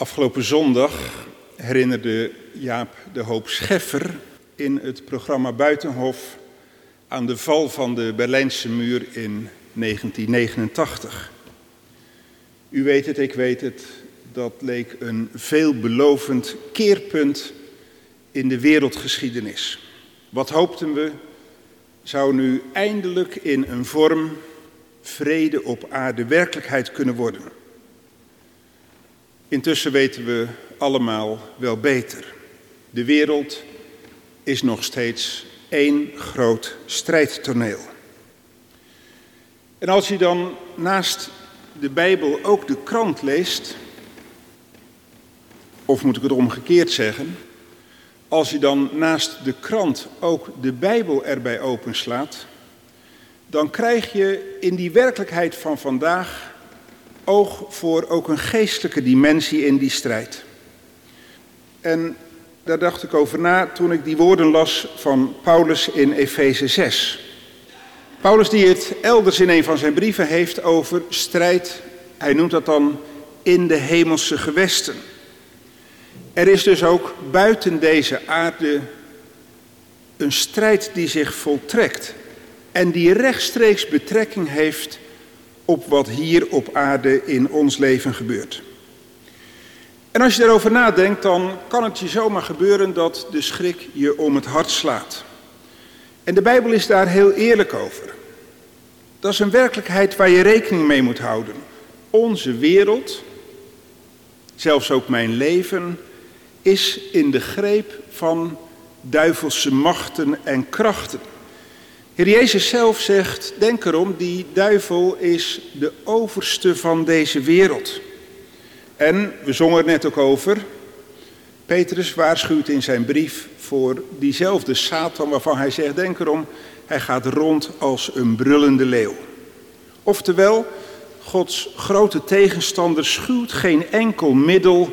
Afgelopen zondag herinnerde Jaap de Hoop Scheffer in het programma Buitenhof aan de val van de Berlijnse muur in 1989. U weet het, ik weet het, dat leek een veelbelovend keerpunt in de wereldgeschiedenis. Wat hoopten we zou nu eindelijk in een vorm vrede op aarde werkelijkheid kunnen worden. Intussen weten we allemaal wel beter. De wereld is nog steeds één groot strijdtoneel. En als je dan naast de Bijbel ook de krant leest, of moet ik het omgekeerd zeggen, als je dan naast de krant ook de Bijbel erbij openslaat, dan krijg je in die werkelijkheid van vandaag oog voor ook een geestelijke dimensie in die strijd. En daar dacht ik over na toen ik die woorden las van Paulus in Efeze 6. Paulus die het elders in een van zijn brieven heeft over strijd, hij noemt dat dan in de hemelse gewesten. Er is dus ook buiten deze aarde een strijd die zich voltrekt en die rechtstreeks betrekking heeft op wat hier op aarde in ons leven gebeurt. En als je daarover nadenkt, dan kan het je zomaar gebeuren dat de schrik je om het hart slaat. En de Bijbel is daar heel eerlijk over. Dat is een werkelijkheid waar je rekening mee moet houden. Onze wereld, zelfs ook mijn leven, is in de greep van duivelse machten en krachten. Heer Jezus zelf zegt, denk erom, die duivel is de overste van deze wereld. En we zongen er net ook over, Petrus waarschuwt in zijn brief voor diezelfde Satan waarvan hij zegt, denk erom, hij gaat rond als een brullende leeuw. Oftewel, Gods grote tegenstander schuwt geen enkel middel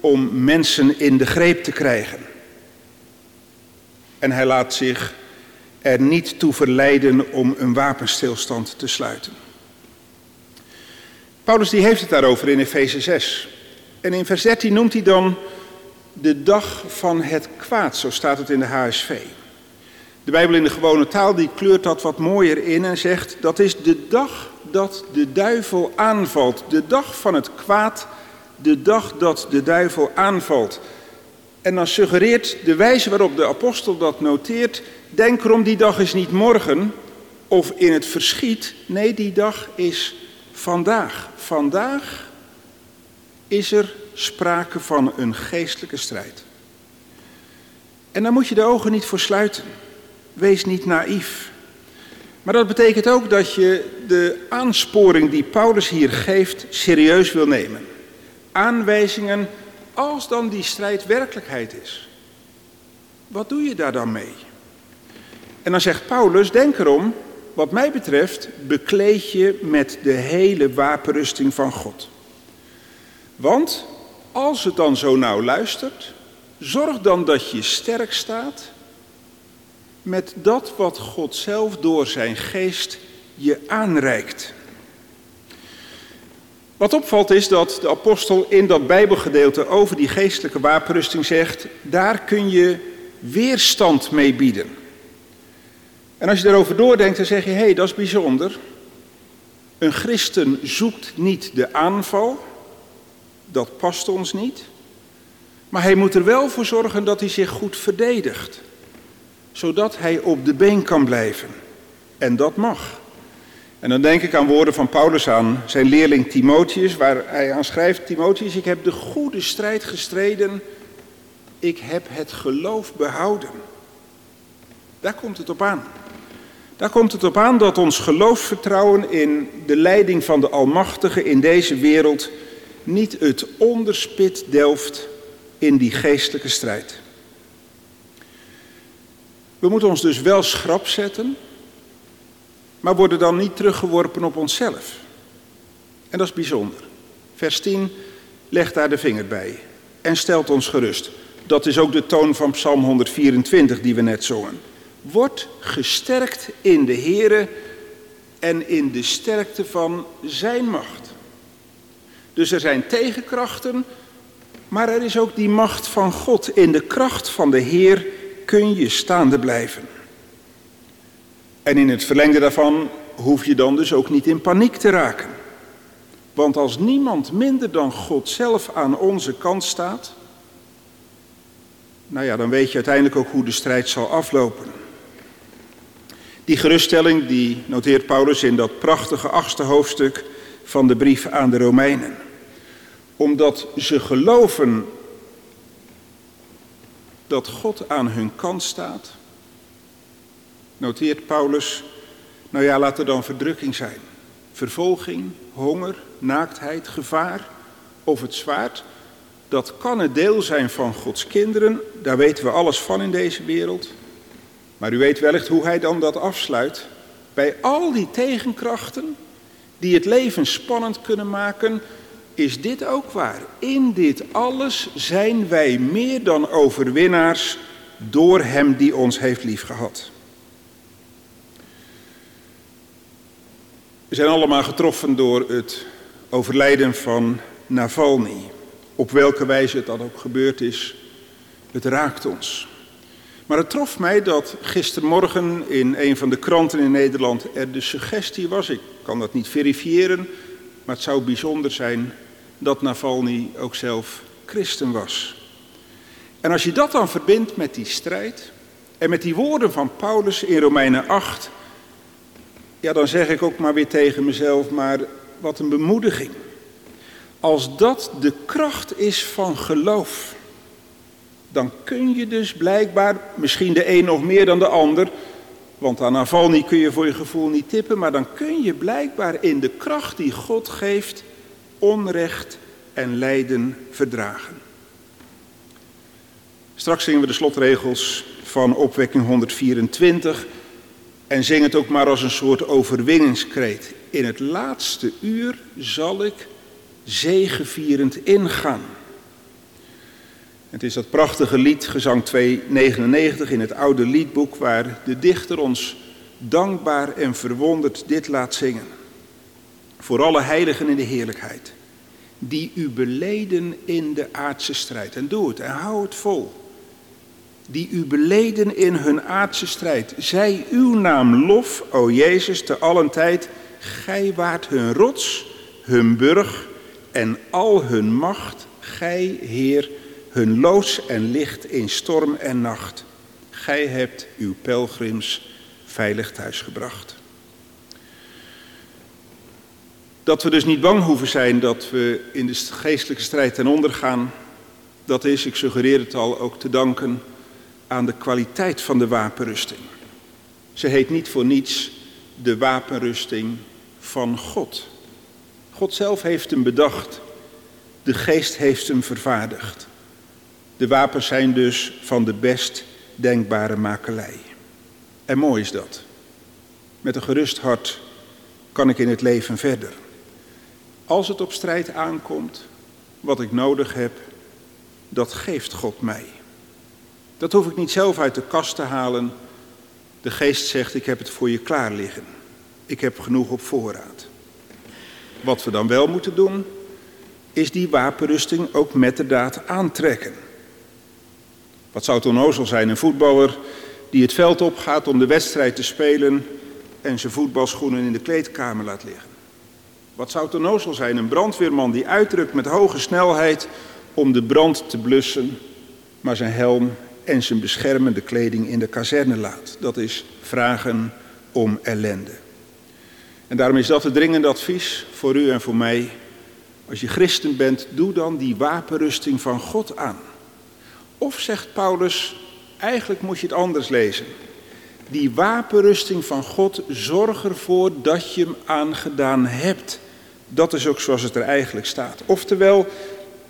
om mensen in de greep te krijgen. En hij laat zich er niet toe verleiden om een wapenstilstand te sluiten. Paulus die heeft het daarover in Efeze 6. En in vers 13 noemt hij dan de dag van het kwaad, zo staat het in de HSV. De Bijbel in de gewone taal die kleurt dat wat mooier in en zegt dat is de dag dat de duivel aanvalt, de dag van het kwaad, de dag dat de duivel aanvalt. En dan suggereert de wijze waarop de apostel dat noteert, denk erom, die dag is niet morgen of in het verschiet. Nee, die dag is vandaag. Vandaag is er sprake van een geestelijke strijd. En daar moet je de ogen niet voor sluiten. Wees niet naïef. Maar dat betekent ook dat je de aansporing die Paulus hier geeft serieus wil nemen. Aanwijzingen als dan die strijd werkelijkheid is. Wat doe je daar dan mee? En dan zegt Paulus, denk erom, wat mij betreft, bekleed je met de hele wapenrusting van God. Want als het dan zo nauw luistert, zorg dan dat je sterk staat met dat wat God zelf door zijn geest je aanreikt. Wat opvalt is dat de apostel in dat Bijbelgedeelte over die geestelijke wapenrusting zegt, daar kun je weerstand mee bieden. En als je daarover doordenkt, dan zeg je, hé, hey, dat is bijzonder. Een christen zoekt niet de aanval, dat past ons niet. Maar hij moet er wel voor zorgen dat hij zich goed verdedigt, zodat hij op de been kan blijven. En dat mag. En dan denk ik aan woorden van Paulus aan zijn leerling Timotheus, waar hij aan schrijft: Timotheus, ik heb de goede strijd gestreden, ik heb het geloof behouden. Daar komt het op aan. Daar komt het op aan dat ons geloofsvertrouwen in de leiding van de Almachtige in deze wereld niet het onderspit delft in die geestelijke strijd. We moeten ons dus wel schrap zetten, maar worden dan niet teruggeworpen op onszelf. En dat is bijzonder. Vers 10 legt daar de vinger bij en stelt ons gerust. Dat is ook de toon van Psalm 124 die we net zongen. Word gesterkt in de Here en in de sterkte van Zijn macht. Dus er zijn tegenkrachten, Maar er is ook die macht van God. In de kracht van de Heer kun je staande blijven. En in het verlengde daarvan hoef je dan dus ook niet in paniek te raken. Want als niemand minder dan God zelf aan onze kant staat, nou ja, dan weet je uiteindelijk ook hoe de strijd zal aflopen. Die geruststelling die noteert Paulus in dat prachtige achtste hoofdstuk van de brief aan de Romeinen. Omdat ze geloven dat God aan hun kant staat, noteert Paulus, nou ja, laat er dan verdrukking zijn. Vervolging, honger, naaktheid, gevaar of het zwaard. Dat kan het deel zijn van Gods kinderen, daar weten we alles van in deze wereld. Maar u weet wellicht hoe hij dan dat afsluit. Bij al die tegenkrachten die het leven spannend kunnen maken, is dit ook waar. In dit alles zijn wij meer dan overwinnaars door Hem die ons heeft liefgehad. We zijn allemaal getroffen door het overlijden van Navalny. Op welke wijze het dan ook gebeurd is, het raakt ons. Maar het trof mij dat gistermorgen in een van de kranten in Nederland er de suggestie was, ik kan dat niet verifiëren, maar het zou bijzonder zijn dat Navalny ook zelf christen was. En als je dat dan verbindt met die strijd en met die woorden van Paulus in Romeinen 8, ja, dan zeg ik ook maar weer tegen mezelf, maar wat een bemoediging. Als dat de kracht is van geloof, dan kun je dus blijkbaar, misschien de een nog meer dan de ander, want aan Navalny kun je voor je gevoel niet tippen, maar dan kun je blijkbaar in de kracht die God geeft onrecht en lijden verdragen. Straks zingen we de slotregels van opwekking 124 en zing het ook maar als een soort overwinningskreet. In het laatste uur zal ik zegevierend ingaan. Het is dat prachtige lied, gezang 299 in het oude liedboek, waar de dichter ons dankbaar en verwonderd dit laat zingen. Voor alle heiligen in de heerlijkheid, die u beleden in de aardse strijd. En doe het en hou het vol. Die u beleden in hun aardse strijd. Zij uw naam lof, o Jezus, te allen tijd. Gij waart hun rots, hun burg en al hun macht. Gij, Heer, hun loods en licht in storm en nacht. Gij hebt uw pelgrims veilig thuisgebracht. Dat we dus niet bang hoeven zijn dat we in de geestelijke strijd ten onder gaan, dat is, ik suggereer het al, ook te danken aan de kwaliteit van de wapenrusting. Ze heet niet voor niets de wapenrusting van God. God zelf heeft hem bedacht. De geest heeft hem vervaardigd. De wapens zijn dus van de best denkbare makelij. En mooi is dat. Met een gerust hart kan ik in het leven verder. Als het op strijd aankomt, wat ik nodig heb, dat geeft God mij. Dat hoef ik niet zelf uit de kast te halen. De geest zegt, ik heb het voor je klaar liggen. Ik heb genoeg op voorraad. Wat we dan wel moeten doen, is die wapenrusting ook met de daad aantrekken. Wat zou het zijn, een voetballer die het veld opgaat om de wedstrijd te spelen en zijn voetbalschoenen in de kleedkamer laat liggen. Wat zou het zijn, een brandweerman die uitdrukt met hoge snelheid om de brand te blussen, maar zijn helm en zijn beschermende kleding in de kazerne laat. Dat is vragen om ellende. En daarom is dat het dringende advies voor u en voor mij. Als je christen bent, doe dan die wapenrusting van God aan. Of zegt Paulus, eigenlijk moet je het anders lezen. Die wapenrusting van God, zorg ervoor dat je hem aangedaan hebt. Dat is ook zoals het er eigenlijk staat. Oftewel,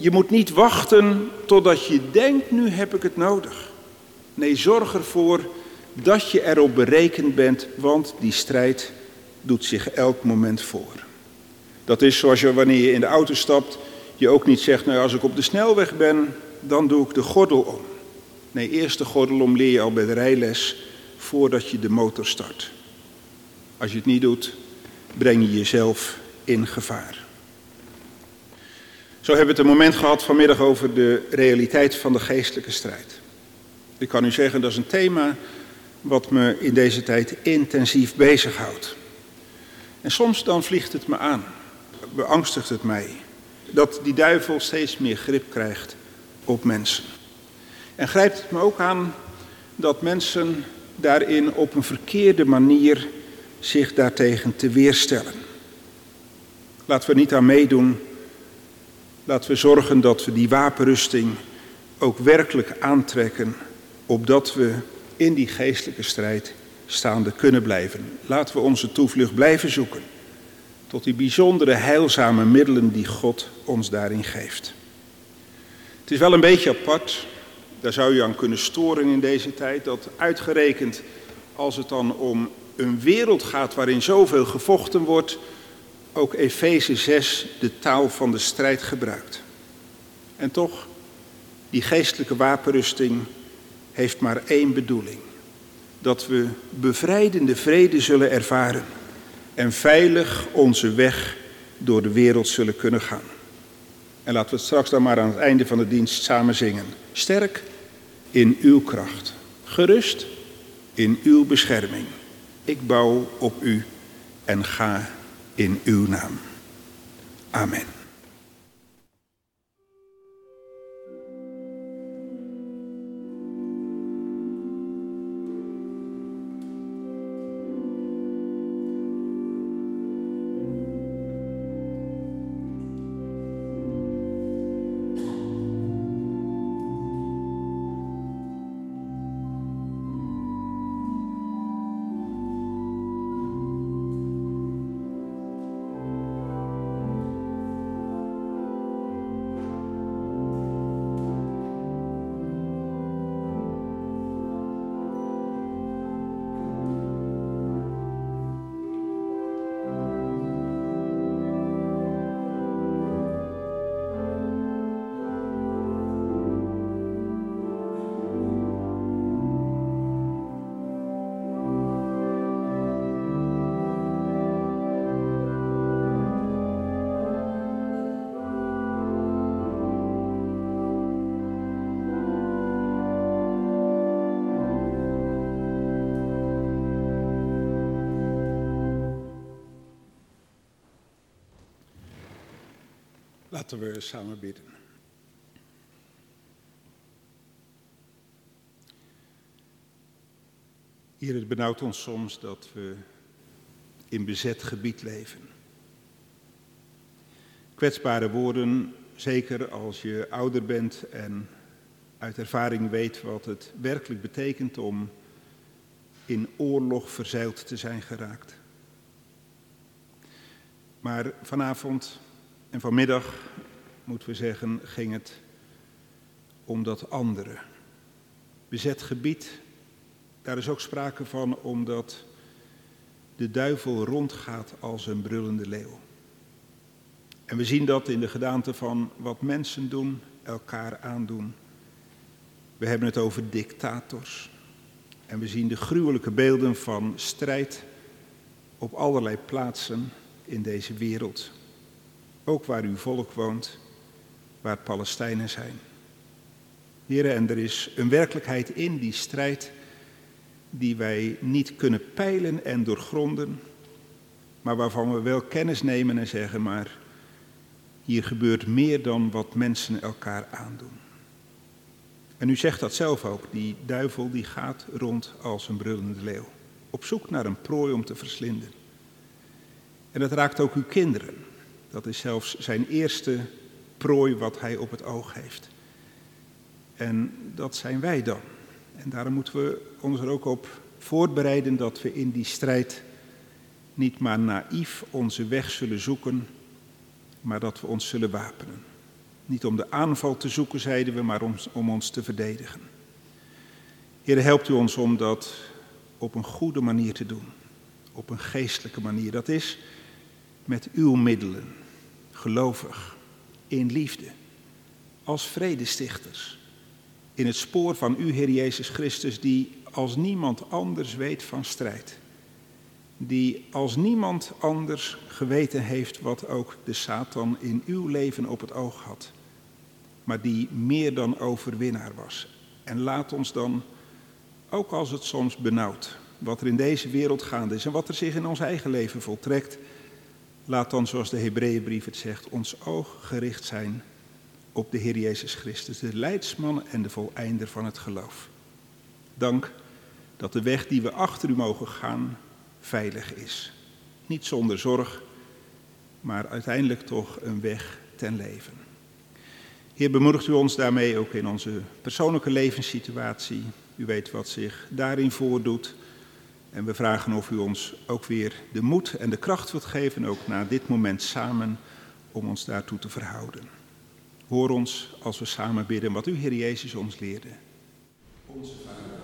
je moet niet wachten totdat je denkt, nu heb ik het nodig. Nee, zorg ervoor dat je erop berekend bent, want die strijd doet zich elk moment voor. Dat is zoals je wanneer je in de auto stapt, je ook niet zegt, nou als ik op de snelweg ben, dan doe ik de gordel om. Nee, eerst de gordel om leer je al bij de rijles voordat je de motor start. Als je het niet doet, breng je jezelf in gevaar. Zo hebben we het een moment gehad vanmiddag over de realiteit van de geestelijke strijd. Ik kan u zeggen, dat is een thema wat me in deze tijd intensief bezighoudt. En soms dan vliegt het me aan, beangstigt het mij, dat die duivel steeds meer grip krijgt op mensen. En grijpt het me ook aan dat mensen daarin op een verkeerde manier zich daartegen te weerstellen. Laten we niet aan meedoen. Laten we zorgen dat we die wapenrusting ook werkelijk aantrekken, opdat we in die geestelijke strijd staande kunnen blijven. Laten we onze toevlucht blijven zoeken tot die bijzondere heilzame middelen die God ons daarin geeft. Het is wel een beetje apart, daar zou je aan kunnen storen in deze tijd, dat uitgerekend als het dan om een wereld gaat waarin zoveel gevochten wordt, ook Efeze 6 de taal van de strijd gebruikt. En toch, die geestelijke wapenrusting heeft maar één bedoeling. Dat we bevrijdende vrede zullen ervaren en veilig onze weg door de wereld zullen kunnen gaan. En laten we het straks dan maar aan het einde van de dienst samen zingen. Sterk in uw kracht, gerust in uw bescherming. Ik bouw op u en ga in uw. Amen. Laten we samen bidden. Hier, het benauwt ons soms dat we in bezet gebied leven. Kwetsbare woorden, zeker als je ouder bent en uit ervaring weet wat het werkelijk betekent om in oorlog verzeild te zijn geraakt. Maar vanavond en vanmiddag, moeten we zeggen, ging het om dat andere. Bezet gebied, daar is ook sprake van omdat de duivel rondgaat als een brullende leeuw. En we zien dat in de gedaante van wat mensen doen, elkaar aandoen. We hebben het over dictators. En we zien de gruwelijke beelden van strijd op allerlei plaatsen in deze wereld ook waar uw volk woont, waar Palestijnen zijn. Heren, en er is een werkelijkheid in die strijd die wij niet kunnen peilen en doorgronden, maar waarvan we wel kennis nemen en zeggen, maar hier gebeurt meer dan wat mensen elkaar aandoen. En u zegt dat zelf ook, die duivel die gaat rond als een brullende leeuw, op zoek naar een prooi om te verslinden. En dat raakt ook uw kinderen. Dat is zelfs zijn eerste prooi wat hij op het oog heeft. En dat zijn wij dan. En daarom moeten we ons er ook op voorbereiden dat we in die strijd niet maar naïef onze weg zullen zoeken, maar dat we ons zullen wapenen. Niet om de aanval te zoeken, zeiden we, maar om, ons te verdedigen. Heer, helpt u ons om dat op een goede manier te doen. Op een geestelijke manier. Dat is met uw middelen, gelovig, in liefde, als vredestichters, in het spoor van u, Heer Jezus Christus, die als niemand anders weet van strijd. die als niemand anders geweten heeft wat ook de Satan in uw leven op het oog had, maar die meer dan overwinnaar was. En laat ons dan, ook als het soms benauwt, wat er in deze wereld gaande is en wat er zich in ons eigen leven voltrekt, laat dan, zoals de Hebreeënbrief het zegt, ons oog gericht zijn op de Heer Jezus Christus, de leidsman en de voleinder van het geloof. Dank dat de weg die we achter u mogen gaan veilig is. Niet zonder zorg, maar uiteindelijk toch een weg ten leven. Heer, bemoedigt u ons daarmee ook in onze persoonlijke levenssituatie. U weet wat zich daarin voordoet. En we vragen of u ons ook weer de moed en de kracht wilt geven, ook na dit moment samen, om ons daartoe te verhouden. Hoor ons als we samen bidden wat u, Heer Jezus, ons leerde. Onze Vader.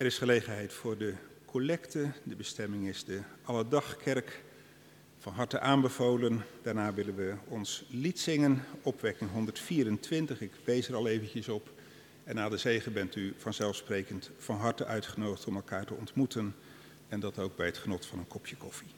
Er is gelegenheid voor de collecte. De bestemming is de Alledagkerk. Van harte aanbevolen. Daarna willen we ons lied zingen, opwekking 124. Ik wees er al eventjes op. En na de zegen bent u vanzelfsprekend van harte uitgenodigd om elkaar te ontmoeten. En dat ook bij het genot van een kopje koffie.